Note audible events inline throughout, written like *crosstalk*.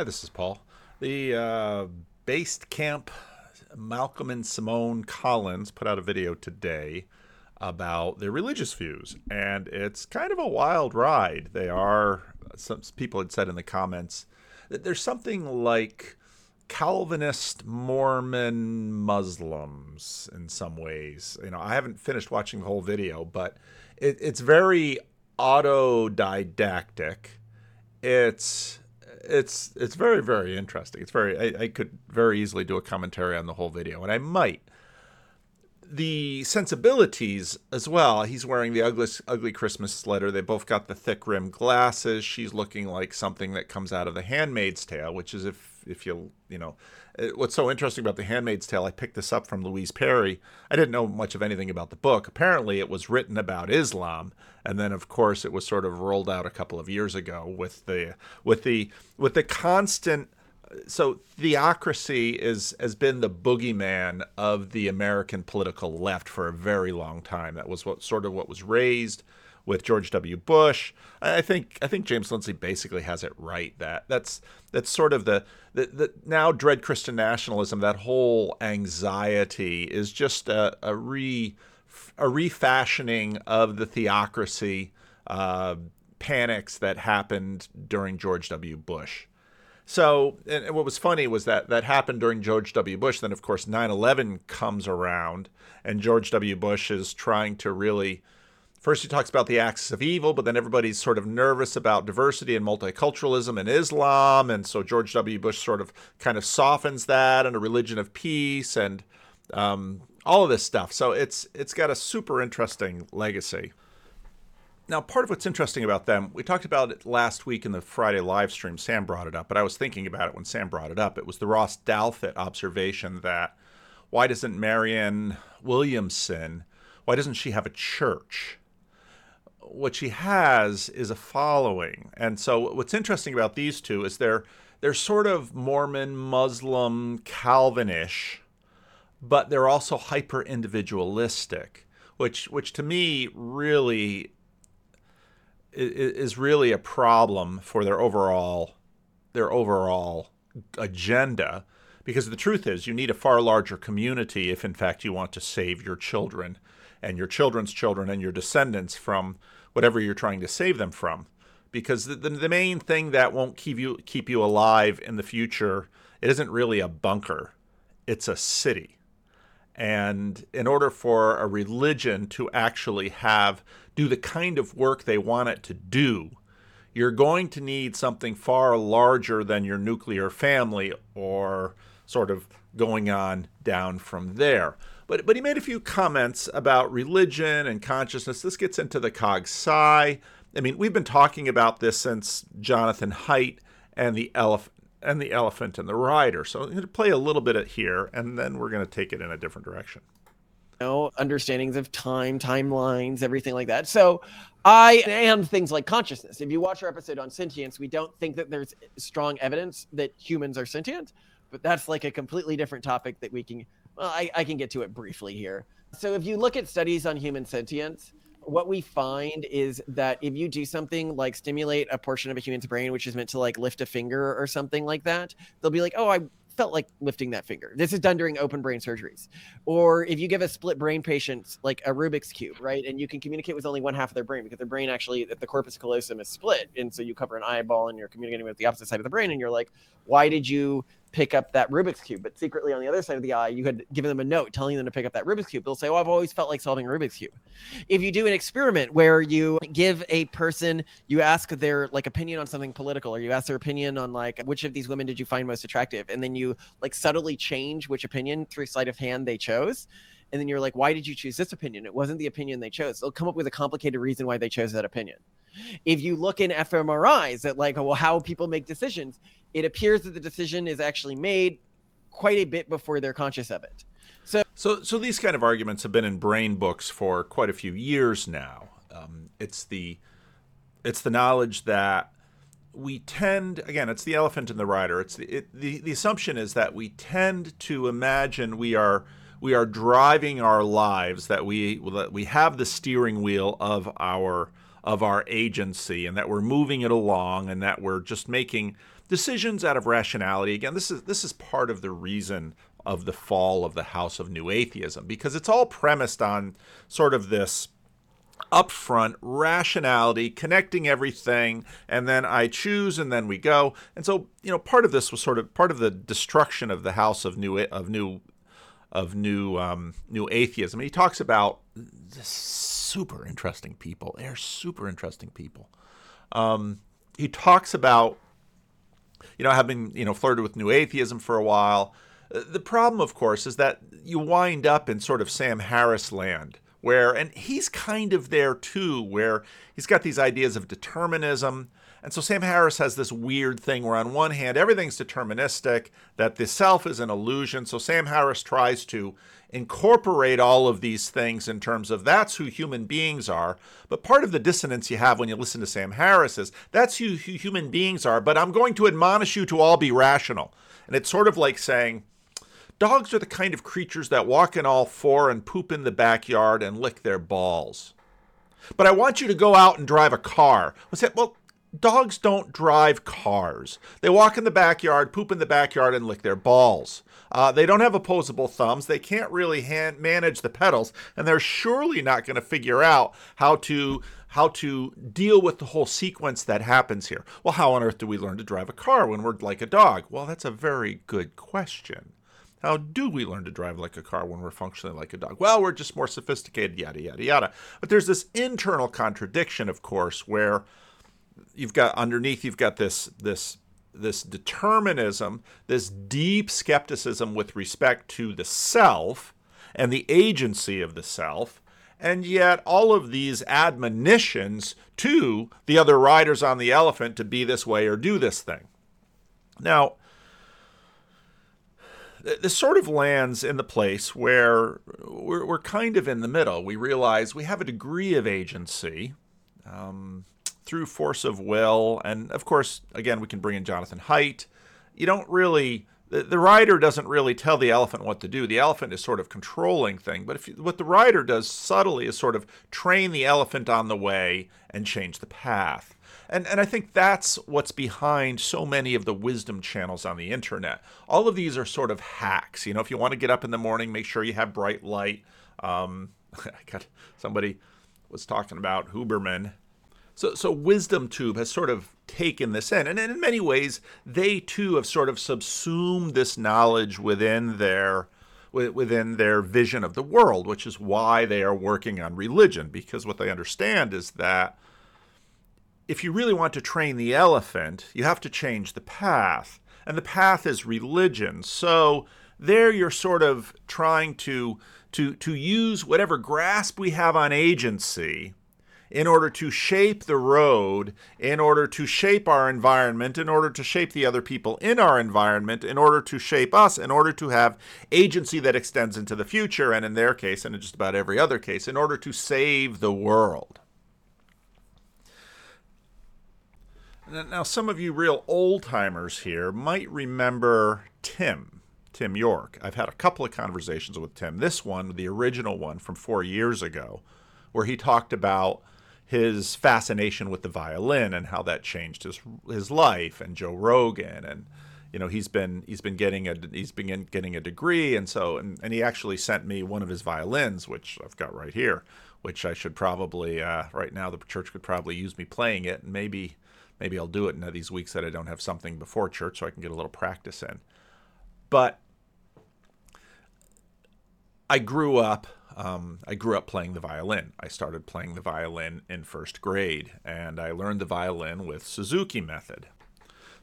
Hi, this is Paul. The uh, Based Camp Malcolm and Simone Collins put out a video today about their religious views, and it's kind of a wild ride. They are, some people had said in the comments, that there's something like Calvinist Mormon Muslims in some ways. You know, I haven't finished watching the whole video, but it, it's very autodidactic. It's it's it's very very interesting. It's very I, I, could very easily do a commentary on the whole video, and I might. The sensibilities as well. He's wearing the ugly ugly Christmas sweater. They both got the thick rimmed glasses. She's looking like something that comes out of The Handmaid's Tale, which is if if you you know uh, what's so interesting about The Handmaid's Tale. I picked this up from Louise Perry. I didn't know much of anything about the book. Apparently, it was written about Islam and then of course it was sort of rolled out a couple of years ago with the with the with the constant so theocracy is has been the boogeyman of the American political left for a very long time. That was what sort of what was raised with George W. Bush. I think I think James Lindsay basically has it right. That that's that's sort of the the, the now dread Christian nationalism. That whole anxiety is just a, a re a refashioning of the theocracy uh, panics that happened during George W. Bush. So, and what was funny was that that happened during George W. Bush. Then, of course, 9 11 comes around, and George W. Bush is trying to really. First, he talks about the axis of evil, but then everybody's sort of nervous about diversity and multiculturalism and Islam. And so George W. Bush sort of kind of softens that and a religion of peace. And um, all of this stuff. So it's it's got a super interesting legacy. Now, part of what's interesting about them, we talked about it last week in the Friday live stream. Sam brought it up, but I was thinking about it when Sam brought it up. It was the Ross Douthat observation that why doesn't Marianne Williamson, why doesn't she have a church? What she has is a following. And so what's interesting about these two is they're they're sort of Mormon, Muslim, Calvinish but they're also hyper individualistic, which which to me really is really a problem for their overall their overall agenda because the truth is you need a far larger community if in fact you want to save your children and your children's children and your descendants from whatever you're trying to save them from because the, the, the main thing that won't keep you keep you alive in the future it isn't really a bunker it's a city and in order for a religion to actually have do the kind of work they want it to do, you're going to need something far larger than your nuclear family or sort of going on down from there. But, but he made a few comments about religion and consciousness. This gets into the cog sci. I mean, we've been talking about this since Jonathan Haidt and the elephant and the elephant and the rider. So I'm going to play a little bit here, and then we're going to take it in a different direction. You know, understandings of time, timelines, everything like that. So I and things like consciousness. If you watch our episode on sentience, we don't think that there's strong evidence that humans are sentient, but that's like a completely different topic that we can. Well, I, I can get to it briefly here. So if you look at studies on human sentience, what we find is that if you do something like stimulate a portion of a human's brain, which is meant to like lift a finger or something like that, they'll be like, oh, I felt like lifting that finger. This is done during open brain surgeries. Or if you give a split brain patient like a Rubik's Cube, right? And you can communicate with only one half of their brain because their brain actually, the corpus callosum is split. And so you cover an eyeball and you're communicating with the opposite side of the brain. And you're like, why did you pick up that Rubik's cube, but secretly on the other side of the eye, you had given them a note telling them to pick up that Rubik's cube. They'll say, "Oh, I've always felt like solving a Rubik's cube." If you do an experiment where you give a person, you ask their like opinion on something political, or you ask their opinion on like which of these women did you find most attractive, and then you like subtly change which opinion through sleight of hand they chose. And then you're like, why did you choose this opinion? It wasn't the opinion they chose. They'll come up with a complicated reason why they chose that opinion. If you look in fMRIs at like, well, how people make decisions, it appears that the decision is actually made quite a bit before they're conscious of it. So, so, so these kind of arguments have been in brain books for quite a few years now. Um, it's the, it's the knowledge that we tend again it's the elephant in the rider it's the, it, the the assumption is that we tend to imagine we are we are driving our lives that we that we have the steering wheel of our of our agency and that we're moving it along and that we're just making decisions out of rationality. Again, this is this is part of the reason of the fall of the House of New Atheism because it's all premised on sort of this upfront rationality, connecting everything, and then I choose, and then we go. And so, you know, part of this was sort of part of the destruction of the House of New of New of New um, New Atheism. And he talks about super interesting people. They're super interesting people. Um, he talks about, you know, having you know flirted with New Atheism for a while. Uh, the problem, of course, is that you wind up in sort of Sam Harris land where, and he's kind of there too, where he's got these ideas of determinism. And so Sam Harris has this weird thing where, on one hand, everything's deterministic, that the self is an illusion. So Sam Harris tries to incorporate all of these things in terms of that's who human beings are. But part of the dissonance you have when you listen to Sam Harris is that's who, human beings are, but I'm going to admonish you to all be rational. And it's sort of like saying, Dogs are the kind of creatures that walk in all four and poop in the backyard and lick their balls. But I want you to go out and drive a car. What's that? Well, dogs don't drive cars. They walk in the backyard, poop in the backyard, and lick their balls. Uh, they don't have opposable thumbs. They can't really hand, manage the pedals, and they're surely not going to figure out how to how to deal with the whole sequence that happens here. Well, how on earth do we learn to drive a car when we're like a dog? Well, that's a very good question. How do we learn to drive like a car when we're functioning like a dog? Well, we're just more sophisticated, yada, yada, yada. But there's this internal contradiction, of course, where you've got underneath, you've got this, this, this determinism, this deep skepticism with respect to the self and the agency of the self. And yet, all of these admonitions to the other riders on the elephant to be this way or do this thing. Now, this sort of lands in the place where we're, we're kind of in the middle. We realize we have a degree of agency um, through force of will. And of course, again, we can bring in Jonathan Haidt. You don't really, the, the rider doesn't really tell the elephant what to do. The elephant is sort of controlling thing. But if you, what the rider does subtly is sort of train the elephant on the way and change the path. And, and I think that's what's behind so many of the wisdom channels on the internet. All of these are sort of hacks. You know, if you want to get up in the morning, make sure you have bright light. Um, *laughs* I got somebody was talking about Huberman. So, so Wisdom Tube has sort of taken this in, and in many ways, they too have sort of subsumed this knowledge within their within their vision of the world, which is why they are working on religion, because what they understand is that if you really want to train the elephant, you have to change the path. And the path is religion. So there you're sort of trying to to to use whatever grasp we have on agency in order to shape the road, in order to shape our environment, in order to shape the other people in our environment, in order to shape us, in order to have agency that extends into the future, and in their case, and in just about every other case, in order to save the world. Now, some of you real old timers here might remember Tim, Tim York. I've had a couple of conversations with Tim. This one, the original one from four years ago, where he talked about his fascination with the violin and how that changed his his life, and Joe Rogan, and you know he's been he's been getting a he's been getting a degree, and so and, and he actually sent me one of his violins, which I've got right here, which I should probably uh, right now the church could probably use me playing it, and maybe maybe I'll do it in these weeks that I don't have something before church so I can get a little practice in. But I grew up. Um, I grew up playing the violin. I started playing the violin in first grade, and I learned the violin with Suzuki method.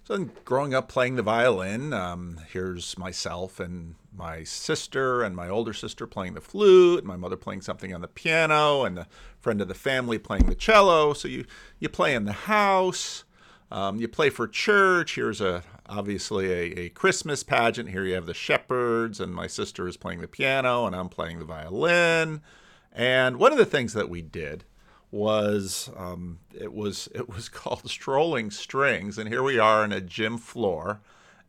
So, growing up playing the violin, um, here's myself and my sister and my older sister playing the flute, and my mother playing something on the piano, and the friend of the family playing the cello. So you you play in the house. Um, you play for church. Here's a obviously a, a, Christmas pageant. Here you have the shepherds, and my sister is playing the piano, and I'm playing the violin. And one of the things that we did was um, it was *laughs* it was called strolling strings, and here we are in a gym floor,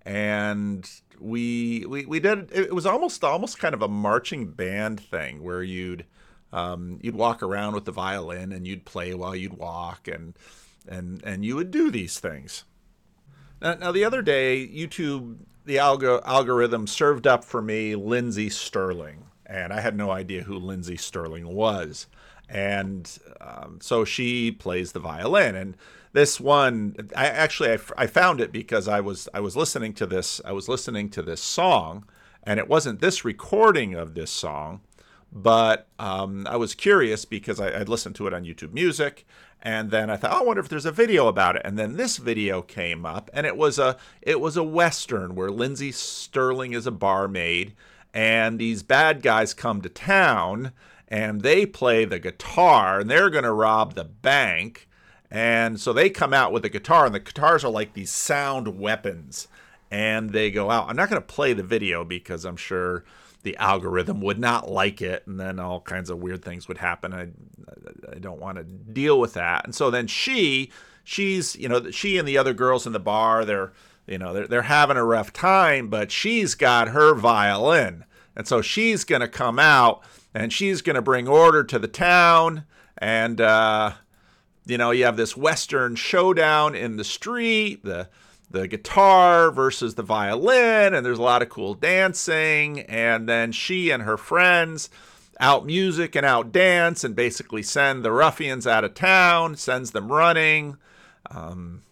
and we we we did it was almost almost kind of a marching band thing where you'd um, you'd walk around with the violin and you'd play while you'd walk and and and you would do these things. Now, now the other day, YouTube, the algo- algorithm served up for me Lindsey Stirling, and I had no idea who Lindsey Stirling was. And um, so she plays the violin, and this one, I actually I, I found it because I was I was listening to this I was listening to this song, and it wasn't this recording of this song, but um, I was curious because I, would listened to it on YouTube Music, and then I thought, oh, I wonder if there's a video about it. And then this video came up, and it was a it was a western where Lindsey Stirling is a barmaid, and these bad guys come to town, and they play the guitar, and they're going to rob the bank. And so they come out with a guitar, and the guitars are like these sound weapons. And they go out. I'm not going to play the video because I'm sure the algorithm would not like it, and then all kinds of weird things would happen. I, I don't want to deal with that. And so then she, she's, you know, she and the other girls in the bar, they're, you know, they're, they're having a rough time, but she's got her violin. And so she's going to come out and she's going to bring order to the town. And, uh, you know, you have this Western showdown in the street. The, the guitar versus the violin, and there's a lot of cool dancing. And then she and her friends out music and out dance and basically send the ruffians out of town, sends them running. Um,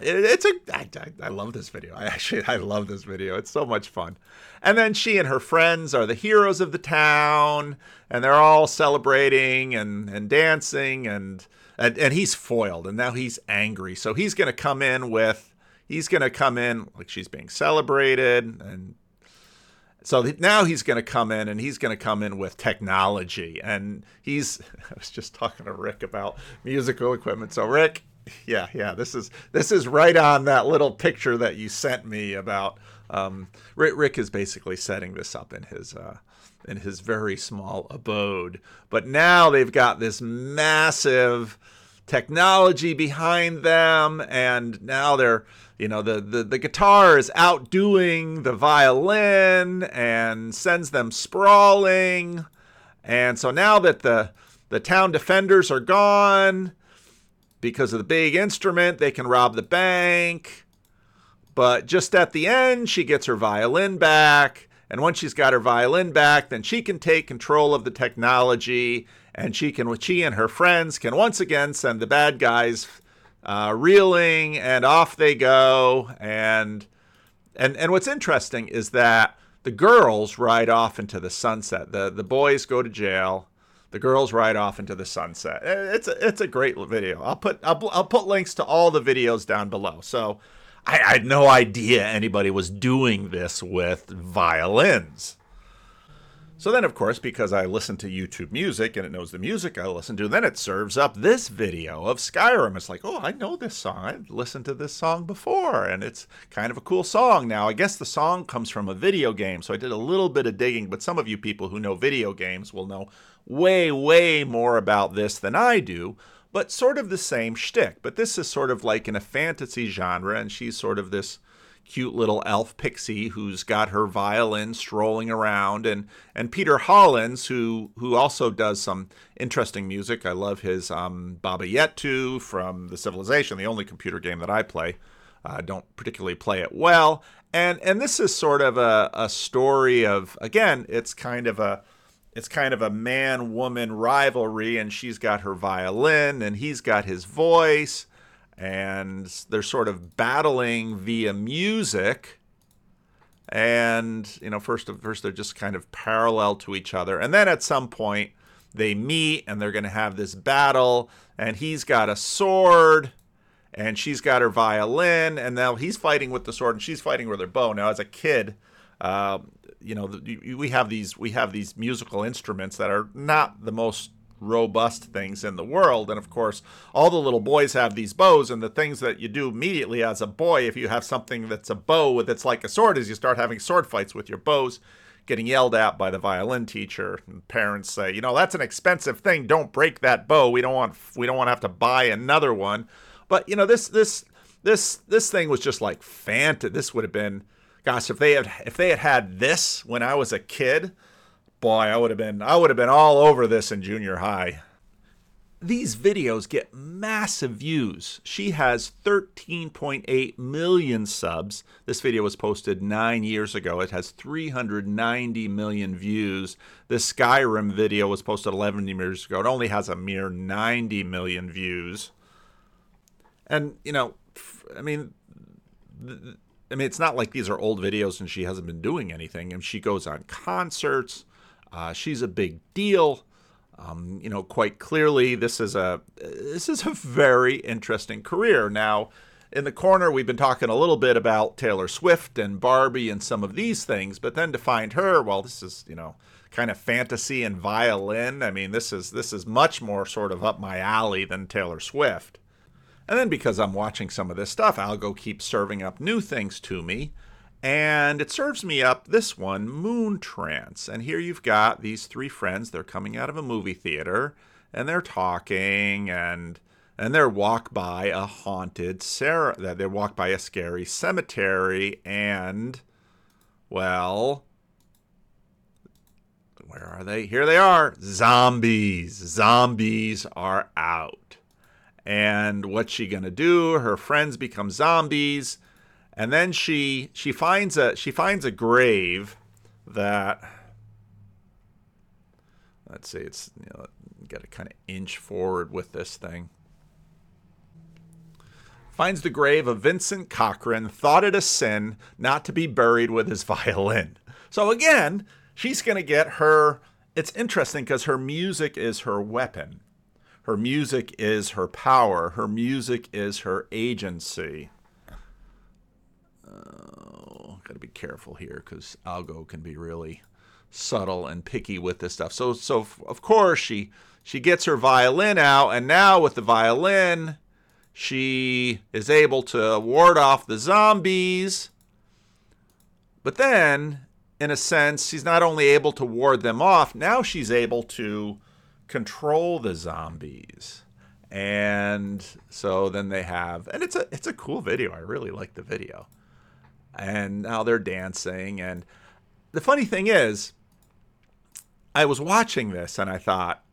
it, it's a I, I, I love this video. I actually I love this video. It's so much fun. And then she and her friends are the heroes of the town, and they're all celebrating and and dancing and and, and he's foiled and now he's angry. So he's going to come in with he's going to come in like she's being celebrated and so now he's going to come in and he's going to come in with technology. And he's *laughs* i was just talking to rick about musical equipment. So rick yeah yeah this is this is right on that little picture that you sent me about um, rick, rick is basically setting this up in his uh, in his very small abode. But now they've got this massive technology behind them, and now they're you know the, the the guitar is outdoing the violin and sends them sprawling. And so now that the the town defenders are gone because of the big instrument they can rob the bank. But just at the end she gets her violin back and once she's got her violin back, then she can take control of the technology, and she can, she and her friends can once again send the bad guys uh, reeling, and off they go. And and and what's interesting is that the girls ride off into the sunset. the The boys go to jail. The girls ride off into the sunset. It's a, it's a great video. I'll put I'll, I'll put links to all the videos down below. So I, I had no idea anybody was doing this with violins. So then, of course, because I listen to YouTube music and it knows the music I listen to, then it serves up this video of Skyrim. It's like, oh, I know this song. I've listened to this song before, and it's kind of a cool song. Now, I guess the song comes from a video game, so I did a little bit of digging, but some of you people who know video games will know way, way more about this than I do but sort of the same shtick. But this is sort of like in a fantasy genre, and she's sort of this cute little elf pixie who's got her violin strolling around and and Peter Hollens who who also does some interesting music. I love his um, Baba Yetu from the Civilization, the only computer game that I play. I uh, don't particularly play it well. And and this is sort of a, a story of again, it's kind of a it's kind of a man woman rivalry, and she's got her violin and he's got his voice, and they're sort of battling via music. And you know, first of first they're just kind of parallel to each other, and then at some point they meet and they're going to have this battle, and he's got a sword and she's got her violin, and now he's fighting with the sword and she's fighting with her bow. Now, as a kid, uh, you know, we have these we have these musical instruments that are not the most robust things in the world. And of course, all the little boys have these bows, and the things that you do immediately as a boy, if you have something that's a bow that's like a sword, is you start having sword fights with your bows, getting yelled at by the violin teacher. And parents say, you know, that's an expensive thing. Don't break that bow. We don't want we don't want to have to buy another one. But you know, this this this this thing was just like fanta. This would have been gosh, if they had if they had had this when I was a kid, boy, I would have been I would have been all over this in junior high. these videos get massive views. She has 13.8 million subs. This video was posted nine years ago. It has 390 million views. This Skyrim video was posted 11 years ago. It only has a mere 90 million views. And, you know, I mean, I mean, it's not like these are old videos and she hasn't been doing anything. And she goes on concerts. Uh, she's a big deal. Um, you know, quite clearly, this is a this is a very interesting career. Now, in the corner, we've been talking a little bit about Taylor Swift and Barbie and some of these things, but then to find her, well, this is you know kind of fantasy and violin. I mean, this is this is much more sort of up my alley than Taylor Swift. And then because I'm watching some of this stuff, Algo keeps serving up new things to me. And it serves me up this one, Moon Trance. And here you've got these three friends. They're coming out of a movie theater and they're talking and and they're walk by a haunted Sarah they walk by a scary cemetery and well where are they? Here they are. Zombies. Zombies are out. And what's she to do? Her friends become zombies. And then she she finds a she finds a grave that let's see it's you know got to kind of inch forward with this thing. Finds the grave of Vincent Cochran thought it a sin not to be buried with his *laughs* violin. So again she's going to get her it's interesting because her music is her weapon her music is her power her music is her agency Oh, got to be careful here because Algo can be really subtle and picky with this stuff. So, so of course she she gets her violin out, and now with the violin, she is able to ward off the zombies. But then, in a sense, she's not only able to ward them off, now she's able to control the zombies. And so then they have, and it's a it's a cool video. I really like the video and now they're dancing. And the funny thing is, I was watching this and I thought,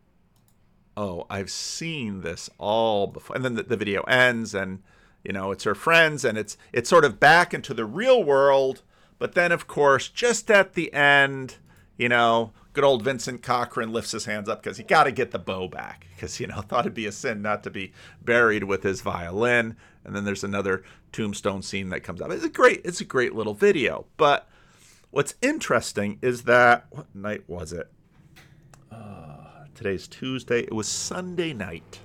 oh, I've seen this all before. And then the, the video ends and you know it's her friends and it's it's sort of back into the real world. But then of course, just at the end, you know, good old Vincent Cochran lifts his hands up because he got to get the bow back because you know *laughs* thought it'd be a sin not to be buried with his violin. And then there's another tombstone scene that comes up. It's a great, it's a great little video. But what's interesting is that what night was it? Uh, today's Tuesday. It was Sunday night.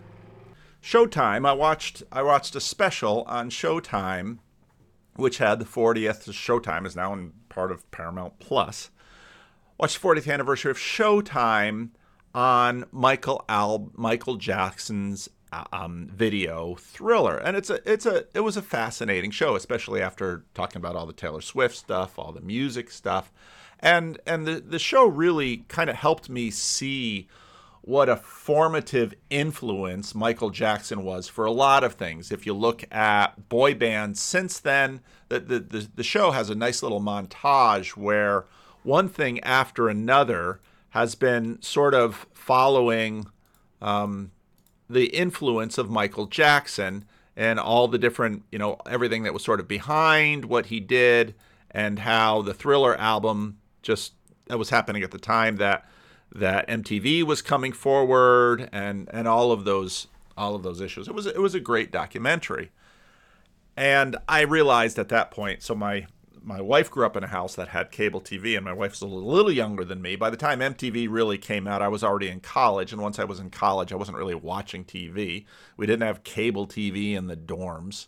Showtime. I watched. I watched a special on Showtime, which had the 40th. Showtime is now in part of Paramount Plus watched the 40th anniversary of Showtime on Michael Al Michael Jackson's uh, um, video Thriller, and it's a it's a it was a fascinating show, especially after talking about all the Taylor Swift stuff, all the music stuff, and and the the show really kind of helped me see what a formative influence Michael Jackson was for a lot of things. If you look at boy bands since then, the the the, the show has a nice little montage where one thing after another has been sort of following um, the influence of Michael Jackson and all the different, you know, everything that was sort of behind what he did and how the Thriller album just that was happening at the time that that MTV was coming forward and and all of those all of those issues. It was it was a great documentary. And I realized at that point, so my my wife grew up in a house that had cable TV, and my wife's a little younger than me. By the time MTV really came out, I was already in college, and once I was in college, I wasn't really watching TV. We didn't have cable TV in the dorms.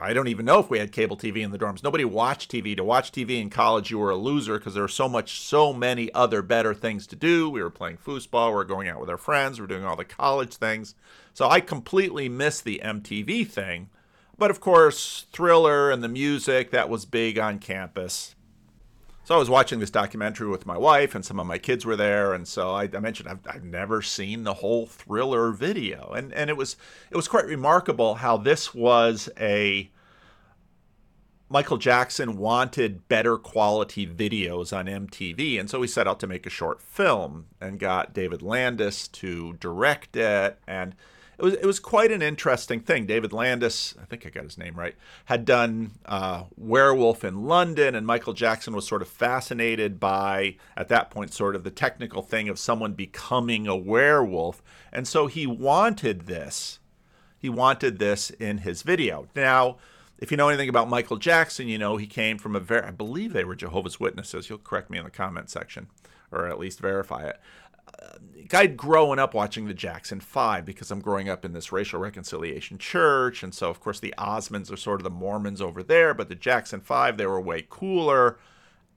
I don't even know if we had cable TV in the dorms. Nobody watched TV. To watch TV in college, you were a loser because there were so much, so many other better things to do. We were playing foosball, we were going out with our friends, we were doing all the college things. So I completely missed the MTV thing. But of course, Thriller and the music, that was big on campus. So I was watching this documentary with my wife, and some of my kids were there, and so I, I mentioned I've, I've, never seen the whole Thriller video, and and it was it was quite remarkable how this was a Michael Jackson wanted better quality videos on MTV, and so he set out to make a short film and got David Landis to direct it. And it was it was quite an interesting thing. David Landis, I think I got his name right, had done uh, Werewolf in London, and Michael Jackson was sort of fascinated by at that point sort of the technical thing of someone becoming a werewolf, and so he wanted this. He wanted this in his video. Now if you know anything about Michael Jackson, you know he came from a very, I believe they were Jehovah's Witnesses. You'll correct me in the comment section, or at least verify it. Guy growing up watching the Jackson Five because I'm growing up in this racial reconciliation church, and so of course the Osmonds are sort of the Mormons over there, but the Jackson Five they were way cooler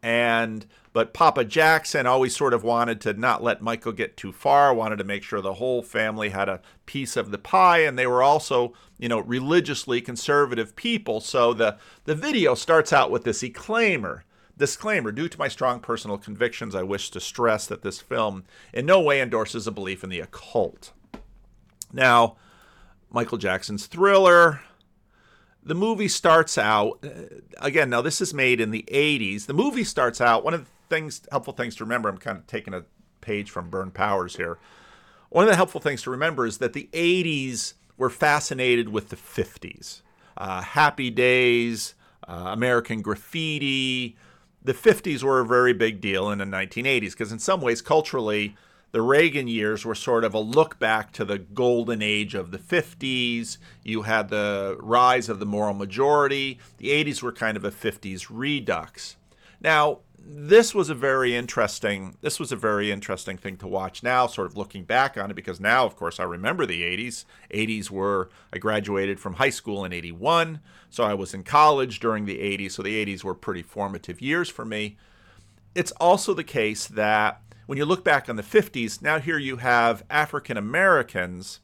and but Papa Jackson always sort of wanted to not let Michael get too far, wanted to make sure the whole family had a piece of the pie, and they were also, you know, religiously conservative people. So the the video starts out with this disclaimer. Disclaimer Due to my strong personal convictions, I wish to stress that this film in no way endorses a belief in the occult. Now, Michael Jackson's thriller, the movie starts out uh, again now this is made in the 80s the movie starts out one of the things helpful things to remember i'm kind of taking a page from Burn powers here. One of the helpful things to remember is that the 80s were fascinated with the 50s uh, happy days uh, american graffiti the 50s were a very big deal in the 1980s because in some ways culturally the Reagan years were sort of a look back to the golden age of the 50s. You had the rise of the moral majority. The 80s were kind of a 50s redux. Now, this was a very interesting this was a very interesting thing to watch now sort of looking back on it because now of course I remember the 80s 80s were I graduated from high school in 81 so I was in college during the 80s so the 80s were pretty formative years for me it's also the case that when you look back on the 50s, now here you have African Americans.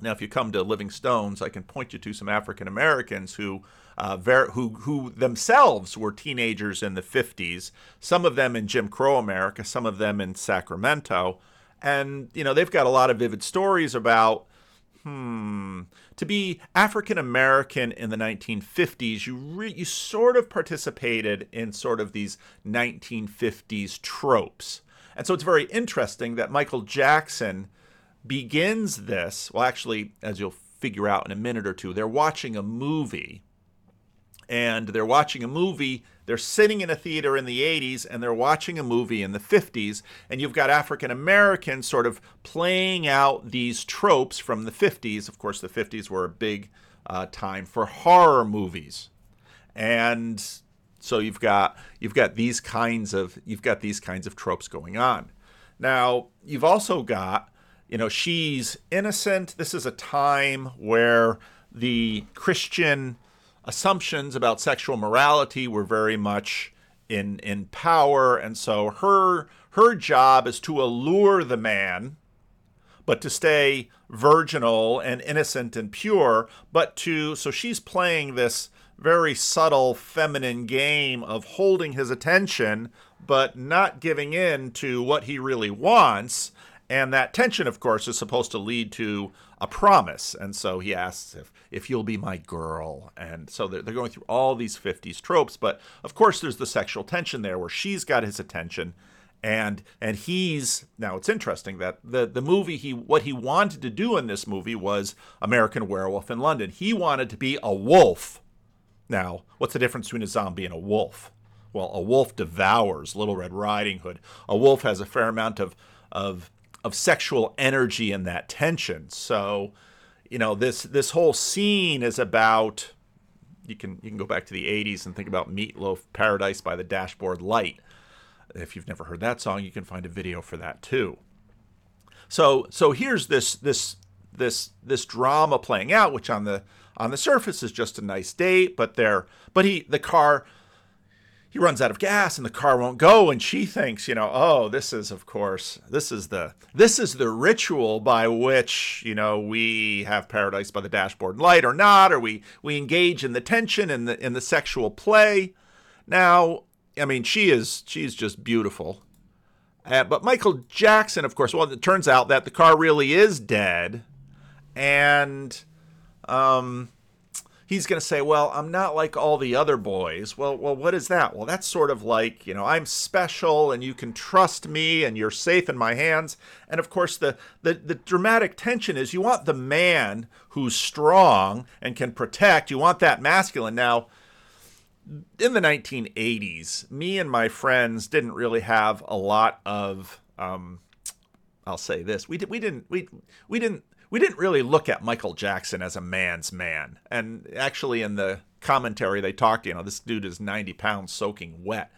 Now, if you come to Living Stones, I can point you to some African Americans who, uh, ver- who, who themselves were teenagers in the 50s. Some of them in Jim Crow America, some of them in Sacramento, and you know they've got a lot of vivid stories about hmm, to be African American in the 1950s, you re- you sort of participated in sort of these 1950s tropes. And so it's very interesting that Michael Jackson begins this. Well, actually, as you'll figure out in a minute or two, they're watching a movie. And they're watching a movie. They're sitting in a theater in the 80s and they're watching a movie in the 50s. And you've got African Americans sort of playing out these tropes from the 50s. Of course, the 50s were a big uh, time for horror movies. And so you've got you've got these kinds of you've got these kinds of tropes going on. Now, you've also got, you know, she's innocent. This is a time where the Christian assumptions about sexual morality were very much in in power and so her her job is to allure the man but to stay virginal and innocent and pure but to so she's playing this very subtle feminine game of holding his attention but not giving in to what he really wants and that tension of course is supposed to lead to a promise and so he asks if if you'll be my girl and so they're, they're going through all these 50s tropes but of course there's the sexual tension there where she's got his attention and and he's now it's interesting that the the movie he what he wanted to do in this movie was American Werewolf in London. He wanted to be a wolf now, what's the difference between a zombie and a wolf? Well, a wolf devours Little Red Riding Hood. A wolf has a fair amount of of of sexual energy and that tension. So, you know, this this whole scene is about you can you can go back to the 80s and think about Meatloaf Paradise by the Dashboard Light. If you've never heard that song, you can find a video for that too. So so here's this this this this drama playing out which on the on the surface is just a nice date, but there, but he, the car, he runs out of gas and the car won't go and she thinks you know oh this is of course this is the this is the ritual by which you know we have paradise by the dashboard light or not or we we engage in the tension and the in the sexual play. Now i mean she is she's just beautiful. Uh, but michael jackson of course well it turns out that the car really is dead. And um, he's going to say, "Well, I'm not like all the other boys." Well, well, what is that? Well, that's sort of like, you know, I'm special and you can trust me and you're safe in my hands. And of course, the the, the dramatic tension is you want the man who's strong and can protect. You want that masculine. Now, in the 1980s, me and my friends didn't really have a lot of um, I'll say this. We did we didn't we we didn't we didn't really look at Michael Jackson as a man's man. And actually, in the commentary, they talked, you know, this dude is 90 pounds soaking wet.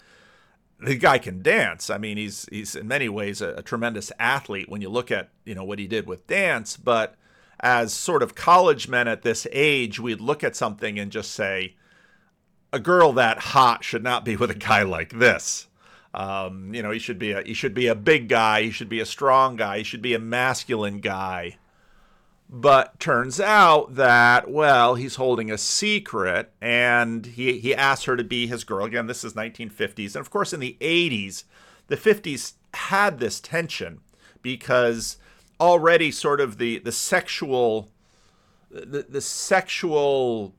The guy can dance. I mean, he's he's in many ways a, a tremendous athlete when you look at you know what he did with dance. But as sort of college men at this age, we'd look at something and just say, a girl that hot should not be with a guy like this. Um, you know, he should be a he should be a big guy. He should be a strong guy. He should be a masculine guy. But turns out that, well, he's holding a secret and he, he asked her to be his girl. Again, this is 1950s. And of course, in the 80s, the 50s had this tension because already sort of the, the sexual the, the sexual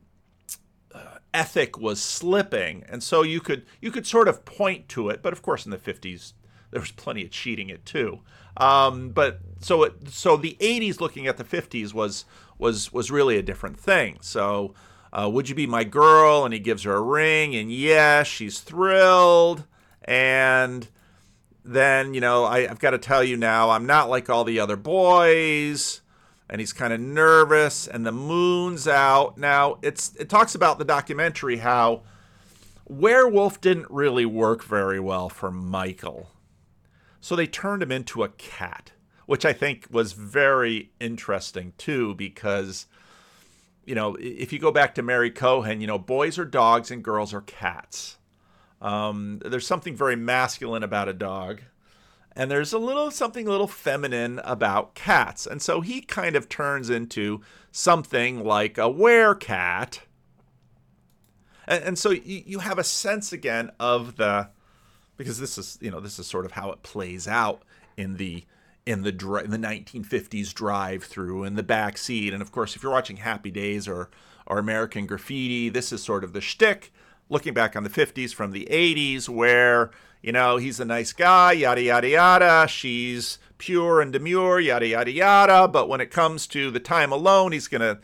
uh, ethic was slipping and so you could you could sort of point to it but of course in the 50s there was plenty of cheating it too um, but so it, so the 80s looking at the 50s was was was really a different thing. So uh, would you be my girl? And he gives her a ring, and yeah, she's thrilled. And then you know I, I've got to tell you now, I'm not like all the other boys. And he's kind of nervous, and the moon's out. Now it's it talks about the documentary how werewolf didn't really work very well for Michael. So they turned him into a cat, which I think was very interesting too, because, you know, if you go back to Mary Cohen, you know, boys are dogs and girls are cats. Um, there's something very masculine about a dog, and there's a little something a little feminine about cats. And so he kind of turns into something like a werecat. And, and so you have a sense again of the because this is you know this is sort of how it plays out in the in the in the 1950s drive through in the back seat and of course if you're watching Happy Days or or American Graffiti this is sort of the shtick looking back on the 50s from the 80s where you know he's a nice guy yada yada yada. She's pure and demure yada yada yada. But when it comes to the time alone he's gonna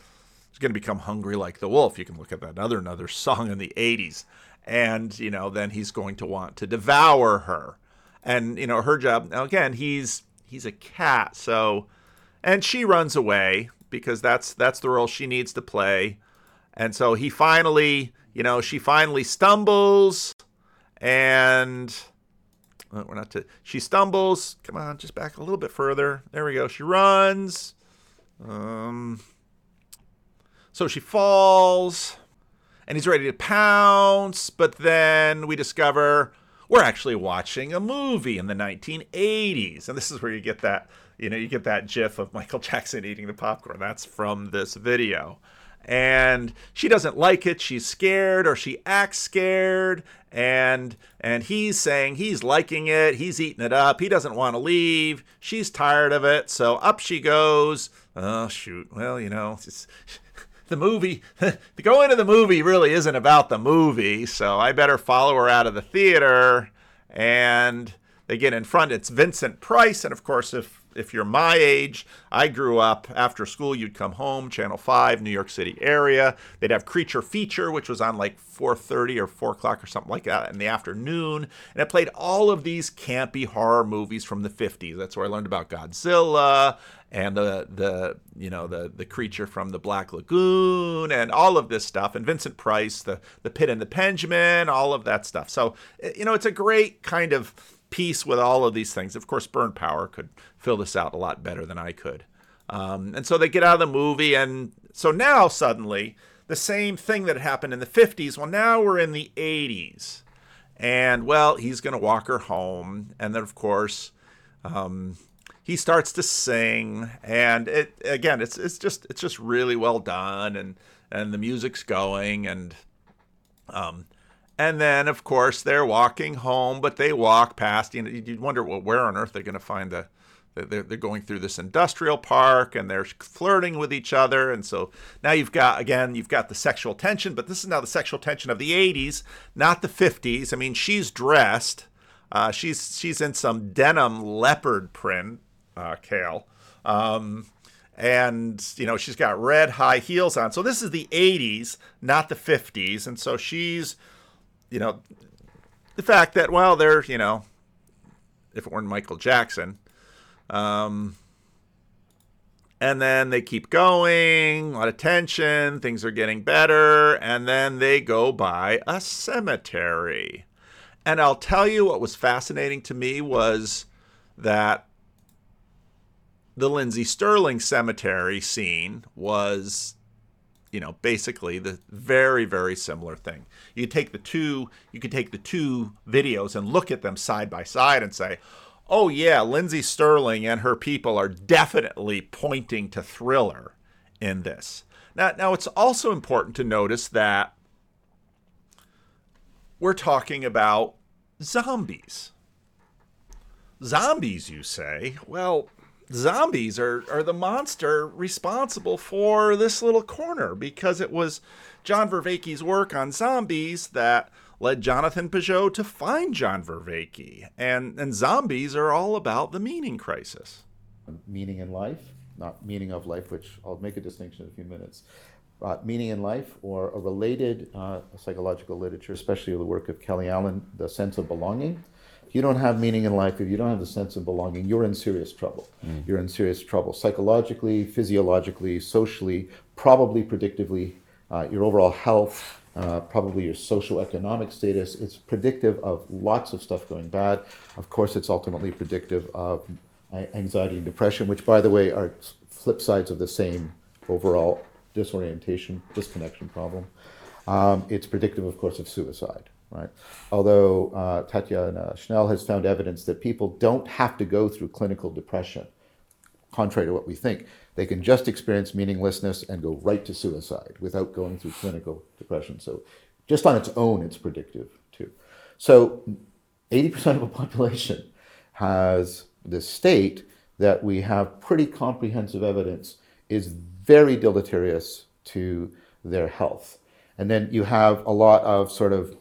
he's gonna become hungry like the wolf. You can look at that another another song in the 80s and you know then he's going to want to devour her. And you know her job now again he's he's a cat so and she runs away because that's that's the role she needs to play. And so he finally you know she finally stumbles and we're not to she stumbles. Come on just back a little bit further. There we go. She runs. Um so she falls and he's ready to pounce, but then we discover we're actually watching a movie in the 1980s. And this is where you get that, you know, you get that gif of Michael *laughs* Jackson eating the popcorn. That's from this video. And she doesn't like it. She's scared or she acts scared and and he's saying he's liking it. He's eating it up. He doesn't want to leave. She's tired of it. So up she goes. Oh shoot. Well, you know, *laughs* the movie, *laughs* the going to the movie really isn't about the movie, so I better follow her out of the theater. And they get in front. It's Vincent Price, and of course, if if you're my age, I grew up after school, you'd come home, Channel 5, New York City area. They'd have Creature Feature, which was on like 4.30 or 4 o'clock or something like that in the afternoon. And it played all of these campy horror movies from the 50s. That's where I learned about Godzilla and the the you know the the creature from the Black Lagoon and all of this stuff and Vincent Price the the Pit and the Pendulum all of that stuff so eh, you know it's a great kind of piece with all of these things. Of course Burn Power could fill this out a lot better than I could. Um, and so they get out of the movie and so now suddenly the same thing that happened in the 50s well now we're in the 80s and well he's going to walk her home and then of course um, he starts to sing and it again it's it's just it's just really well done and and the music's going and um and then of course they're walking home but they walk past you know you wonder well where on earth they're going to find the They're, they're going through this industrial park and they're flirting with each other. And so now you've got, again, you've got the sexual tension, but this is now the sexual tension of the 80s, not the 50s. I mean, she's dressed. Uh, she's she's in some denim leopard print, uh, Kale. Um, and you know she's got red high heels on so this is the 80s not the 50s and so she's you know the fact that well they're you know if it weren't michael jackson um, and then they keep going, a lot of tension, things are getting better, and then they go by a cemetery. And I'll tell you what was fascinating to me was that the Lindsey Stirling cemetery scene was, you know, basically the very, very similar thing. You take the two, you could take the two videos and look at them side by side and say, oh yeah, Lindsey Stirling and her people are definitely pointing to thriller in this. Now, now it's also important to notice that we're talking about zombies. Zombies, you say? Well, zombies are, are the monster responsible for this little corner because it was John Vervaeke's work on zombies that led Jonathan Pageau to find John Vervaeke. And, and zombies are all about the meaning crisis. Meaning in life, not meaning of life, which I'll make a distinction in a few minutes. Uh, meaning in life, or a related uh, psychological literature, especially the work of Kelly Allen, the sense of belonging. You don't have meaning in life, if you don't have the sense of belonging, you're in serious trouble. Mm. You're in serious trouble psychologically, physiologically, socially, probably predictively, uh, your overall health, uh, probably your socioeconomic status. It's predictive of lots of stuff going bad. Of course, it's ultimately predictive of anxiety and depression, which, by the way, are flip sides of the same overall disorientation, disconnection problem. Um, it's predictive, of course, of suicide. Right. Although uh, Tatiana Schnell has found evidence that people don't have to go through clinical depression, contrary to what we think. They can just experience meaninglessness and go right to suicide without going through clinical depression. So, just on its own, it's predictive too. So, 80% of the population has this state that we have pretty comprehensive evidence is very deleterious to their health. And then you have a lot of sort of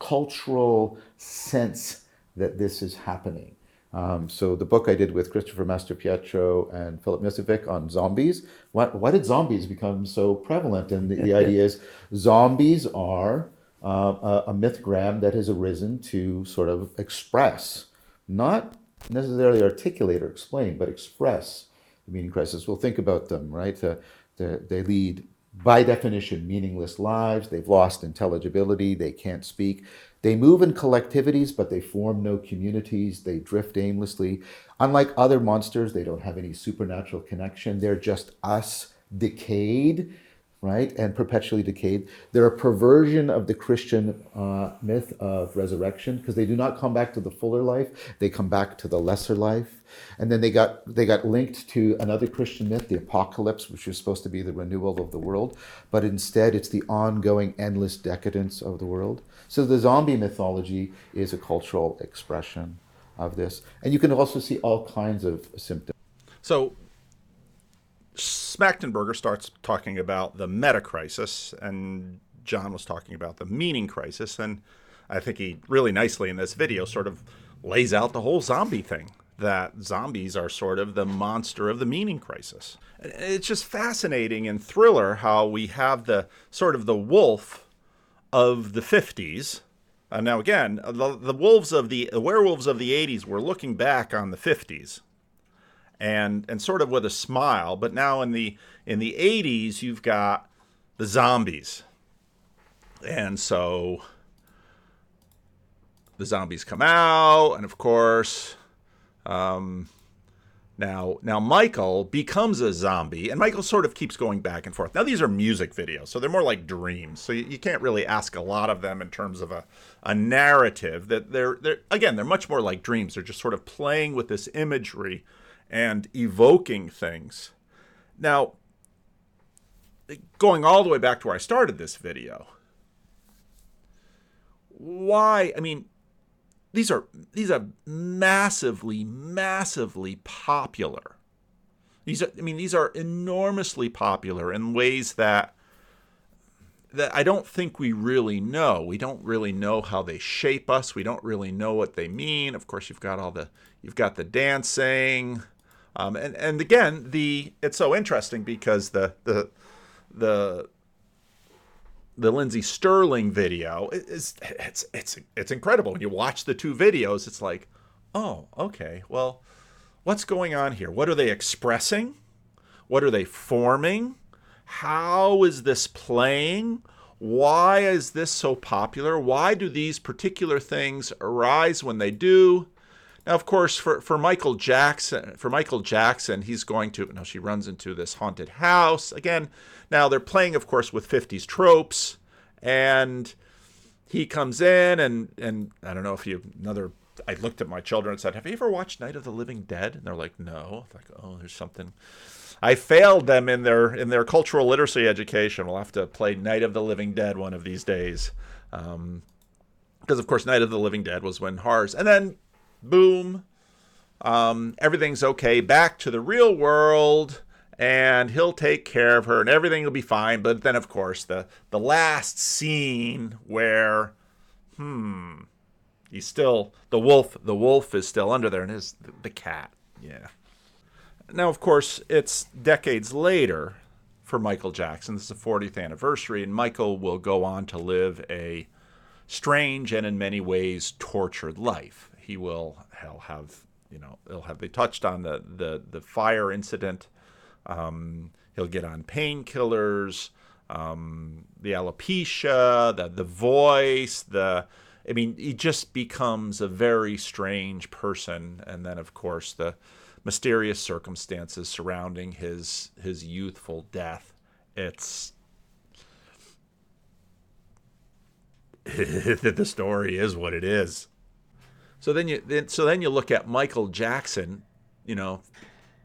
cultural sense that this is happening. Um, so the book I did with Christopher Mastropietro and Filip Miscevic on zombies. Why, why did zombies become so prevalent? And the, the *laughs* idea is zombies are uh, a, a mythgram that has arisen to sort of express, not necessarily articulate or explain, but express the meaning crisis. We'll think about them, right? Uh, the, they lead, by definition, meaningless lives. They've lost intelligibility. They can't speak. They move in collectivities, but they form no communities. They drift aimlessly. Unlike other monsters, they don't have any supernatural connection. They're just us decayed, right? And perpetually decayed. They're a perversion of the Christian uh, myth of resurrection because they do not come back to the fuller life, they come back to the lesser life. And then they got they got linked to another Christian myth, the apocalypse, which was supposed to be the renewal of the world, but instead it's the ongoing endless decadence of the world. So the zombie mythology is a cultural expression of this. And you can also see all kinds of symptoms. So Schmachtenberger starts talking about the meta crisis, and John was talking about the meaning crisis. And I think he really nicely in this video sort of lays out the whole zombie thing that zombies are sort of the monster of the meaning crisis. It's just fascinating in thriller how we have the sort of the wolf of the 50s. Uh, now, again, the, the wolves of the, the werewolves of the 80s were looking back on the 50s and and sort of with a smile. But now in the in the 80s, you've got the zombies, and so the zombies come out, and of course, um, now, now Michael becomes a zombie, and Michael sort of keeps going back and forth. Now, these are music videos, so they're more like dreams. So you, you can't really ask a lot of them in terms of a, a narrative. That they're, they're again, they're much more like dreams. They're just sort of playing with this imagery and evoking things. Now, going all the way back to where I started this video, why? I mean, these are these are massively, massively popular. These are, I mean, these are enormously popular in ways that that I don't think we really know. We don't really know how they shape us. We don't really know what they mean. Of course, you've got all the you've got the dancing, um, and and again, the it's so interesting because the the the the Lindsey Stirling video is it's it's it's incredible. When you watch the two videos, it's like, oh, okay, well, what's going on here? What are they expressing? What are they forming? How is this playing? Why is this so popular? Why do these particular things arise when they do? Now, of course, for, for Michael Jackson, for Michael Jackson, he's going to. Now she runs into this haunted house again. Now they're playing, of course, with 50s tropes, and he comes in and and I don't know if you another. I looked at my children and said, "Have you ever watched Night of the Living Dead?" And they're like, "No." I'm like, oh, there's something. I failed them in their in their cultural literacy education. We'll have to play Night of the Living Dead one of these days, because um, of course Night of the Living Dead was when horrors, and then boom, um, everything's okay. Back to the real world, and he'll take care of her, and everything will be fine. But then, of course, the the last scene where, hmm, he's still the wolf. The wolf is still under there, and the, the cat. Yeah. Now, of course, it's decades later for Michael Jackson. This is the 40th anniversary, and Michael will go on to live a strange and in many ways tortured life he will he'll have you know he'll have they touched on the the the fire incident. Um, he'll get on painkillers, um, the alopecia, the the voice, the I mean, he just becomes a very strange person. And then, of course, the mysterious circumstances surrounding his his youthful death. It's *laughs* the story is what it is. So then you then so then you look at Michael Jackson, you know,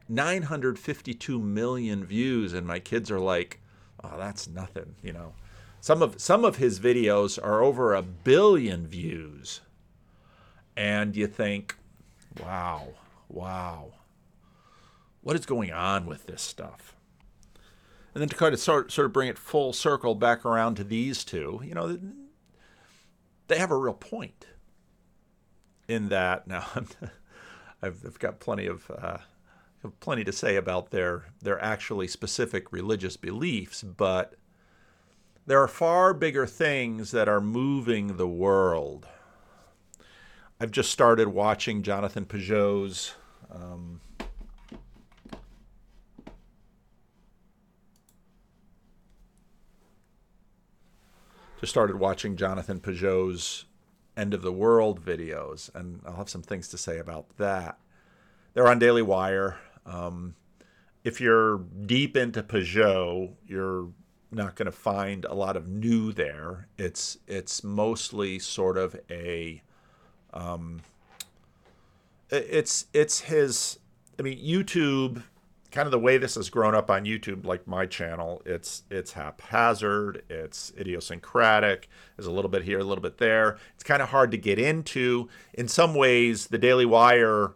952 million views and my kids are like, "Oh, that's nothing," you know. Some of some of his videos are over a billion views. And you think, "Wow. Wow. What is going on with this stuff?" And then to kind of sort, sort of bring it full circle back around to these two, you know, they have a real point in that now *laughs* I've, I've, got plenty of uh, plenty to say about their their actually specific religious beliefs, but there are far bigger things that are moving the world. I've just started watching Jonathan Pageau's. Um, just started watching Jonathan Pageau's end of the world videos, and I'll have some things to say about that. They're on Daily Wire. Um, if you're deep into Pageau, you're not going to find a lot of new there. It's it's mostly sort of a um, it's it's his. I mean, YouTube kind of the way this has grown up on YouTube, like my channel, it's it's haphazard, it's idiosyncratic. There's a little bit here, a little bit there. It's kind of hard to get into. In some ways, the Daily Wire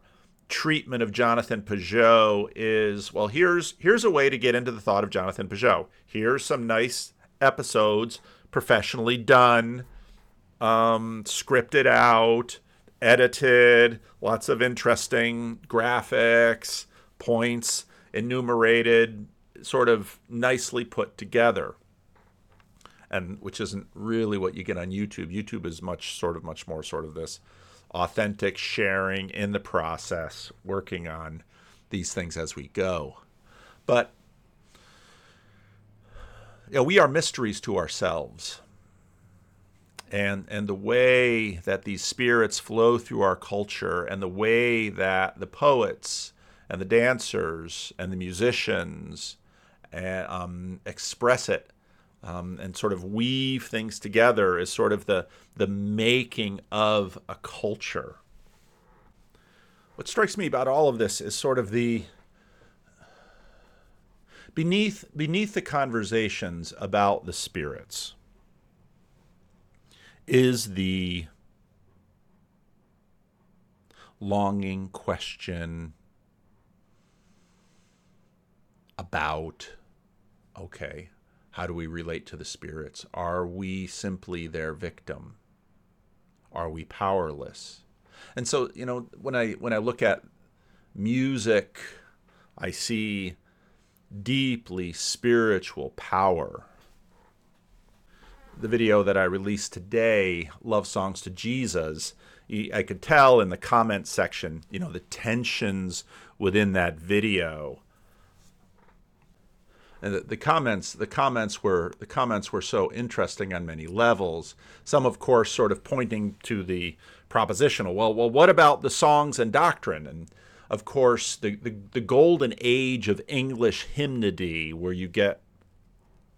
treatment of Jonathan Pageau is well. Here's here's a way to get into the thought of Jonathan Pageau. Here's some nice episodes, professionally done, um, scripted out, edited, lots of interesting graphics, points enumerated, sort of nicely put together. And which isn't really what you get on YouTube. YouTube is much sort of much more sort of this authentic sharing in the process, working on these things as we go. But you know, we are mysteries to ourselves. And and the way that these spirits flow through our culture and the way that the poets and the dancers and the musicians and, um, express it um, and sort of weave things together is sort of the the making of a culture. What strikes me about all of this is sort of the beneath beneath the conversations about the spirits is the longing question about okay, how do we relate to the spirits? Are we simply their victim? Are we powerless? And so, you know, when I when I look at music, I see deeply spiritual power. The video that I released today, Love Songs to Jesus, I could tell in the comment section, you know, the tensions within that video. And the, the comments, the comments were the comments were so interesting on many levels. Some, of course, sort of pointing to the propositional. Well, well, what about the songs and doctrine? And of course, the, the, the golden age of English hymnody, where you get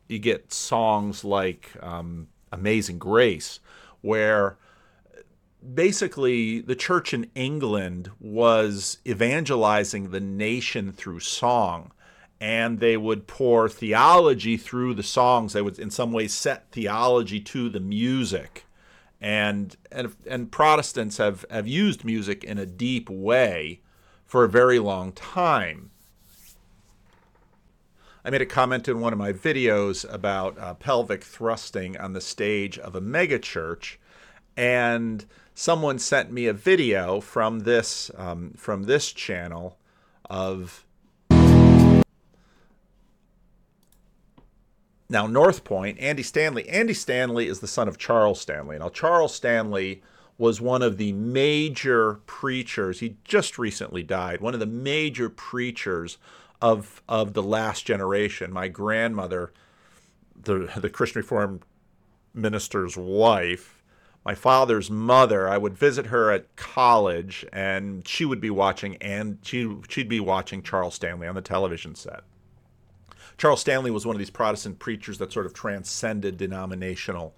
you get songs like um, "Amazing Grace," where basically the church in England was evangelizing the nation through song. And they would pour theology through the songs. They would, in some ways, set theology to the music and and and Protestants have have used music in a deep way for a very long time. I made a comment in one of my videos about uh, pelvic thrusting on the stage of a megachurch, and someone sent me a video from this um, from this channel of Now, North Point, Andy Stanley. Andy Stanley is the son of Charles Stanley. Now, Charles Stanley was one of the major preachers. He just recently died. One of the major preachers of of the last generation. My grandmother, the the Christian Reformed minister's wife, my father's mother. I would visit her at college, and she would be watching and she she'd be watching Charles Stanley on the television set. Charles Stanley was one of these Protestant preachers that sort of transcended denominational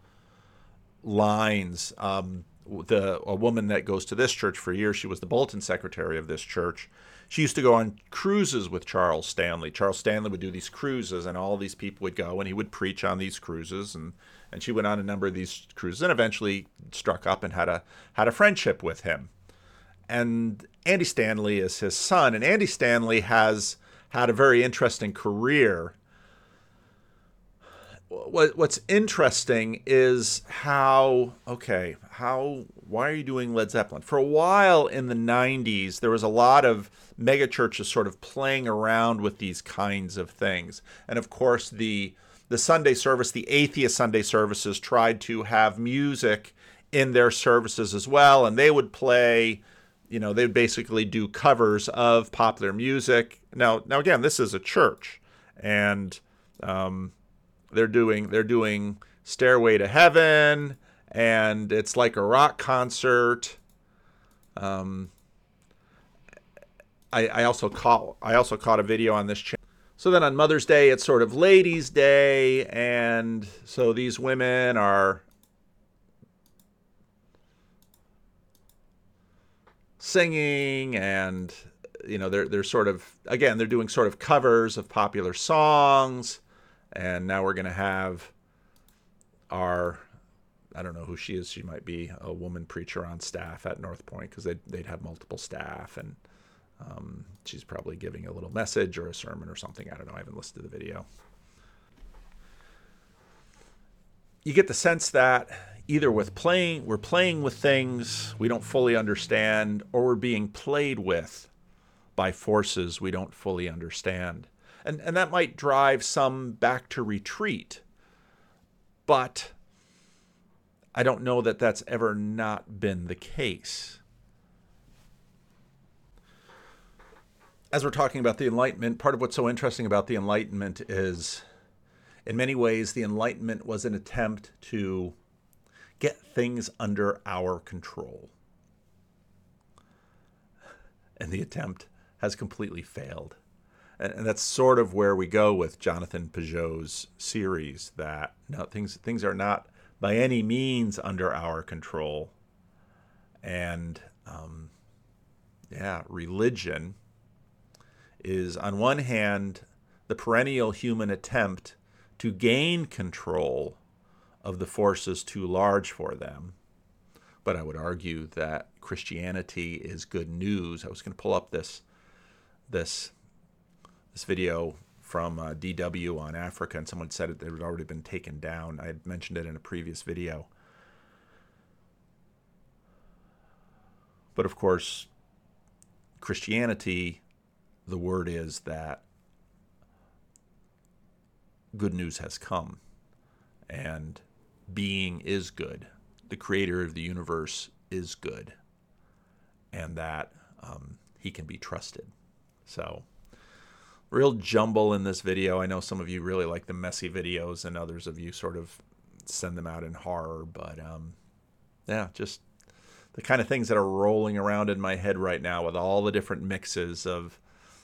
lines. Um, the a woman that goes to this church for years, she was the bulletin secretary of this church. She used to go on cruises with Charles Stanley. Charles Stanley would do these cruises, and all these people would go, and he would preach on these cruises. and And she went on a number of these cruises, and eventually struck up and had a had a friendship with him. And Andy Stanley is his son, and Andy Stanley has had a very interesting career. What, what's interesting is how, okay, how, why are you doing Led Zeppelin? For a while in the 90s, there was a lot of megachurches sort of playing around with these kinds of things. And of course, the, the Sunday service, the atheist Sunday services, tried to have music in their services as well. And they would play you know, they would basically do covers of popular music. Now, now again, this is a church, and um, they're doing they're doing Stairway to Heaven, and it's like a rock concert. Um, I, I also caught I also caught a video on this channel. So then on Mother's Day, it's sort of Ladies' Day, and so these women are singing and you know they're they're sort of again they're doing sort of covers of popular songs and now we're going to have our I don't know who she is. She might be a woman preacher on staff at North Point because they'd, they'd have multiple staff, and um, she's probably giving a little message or a sermon or something. I don't know. I haven't listened to the video. You get the sense that either with playing we're playing with things we don't fully understand or we're being played with by forces we don't fully understand and and that might drive some back to retreat but i don't know that that's ever not been the case as we're talking about the enlightenment part of what's so interesting about the enlightenment is in many ways the enlightenment was an attempt to get things under our control. And the attempt has completely failed. And that's sort of where we go with Jonathan Pageau's series that no, things things are not by any means under our control. And um, yeah, religion is on one hand the perennial human attempt to gain control of the forces too large for them, but I would argue that Christianity is good news. I was going to pull up this this this video from uh, DW on Africa, and someone said it, had already been taken down. I had mentioned it in a previous video. But of course, Christianity, the word is that good news has come and being is good. The creator of the universe is good and that um, he can be trusted. So, real jumble in this video. I know some of you really like the messy videos, and others of you sort of send them out in horror, but um, yeah, just the kind of things that are rolling around in my head right now with all the different mixes of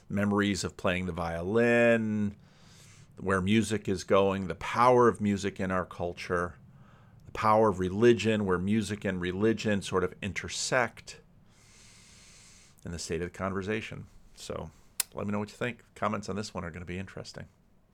memories of playing the violin, where music is going, the power of music in our culture, the power of religion, where music and religion sort of intersect, and the state of the conversation. So let me know what you think. Comments on this one are going to be interesting.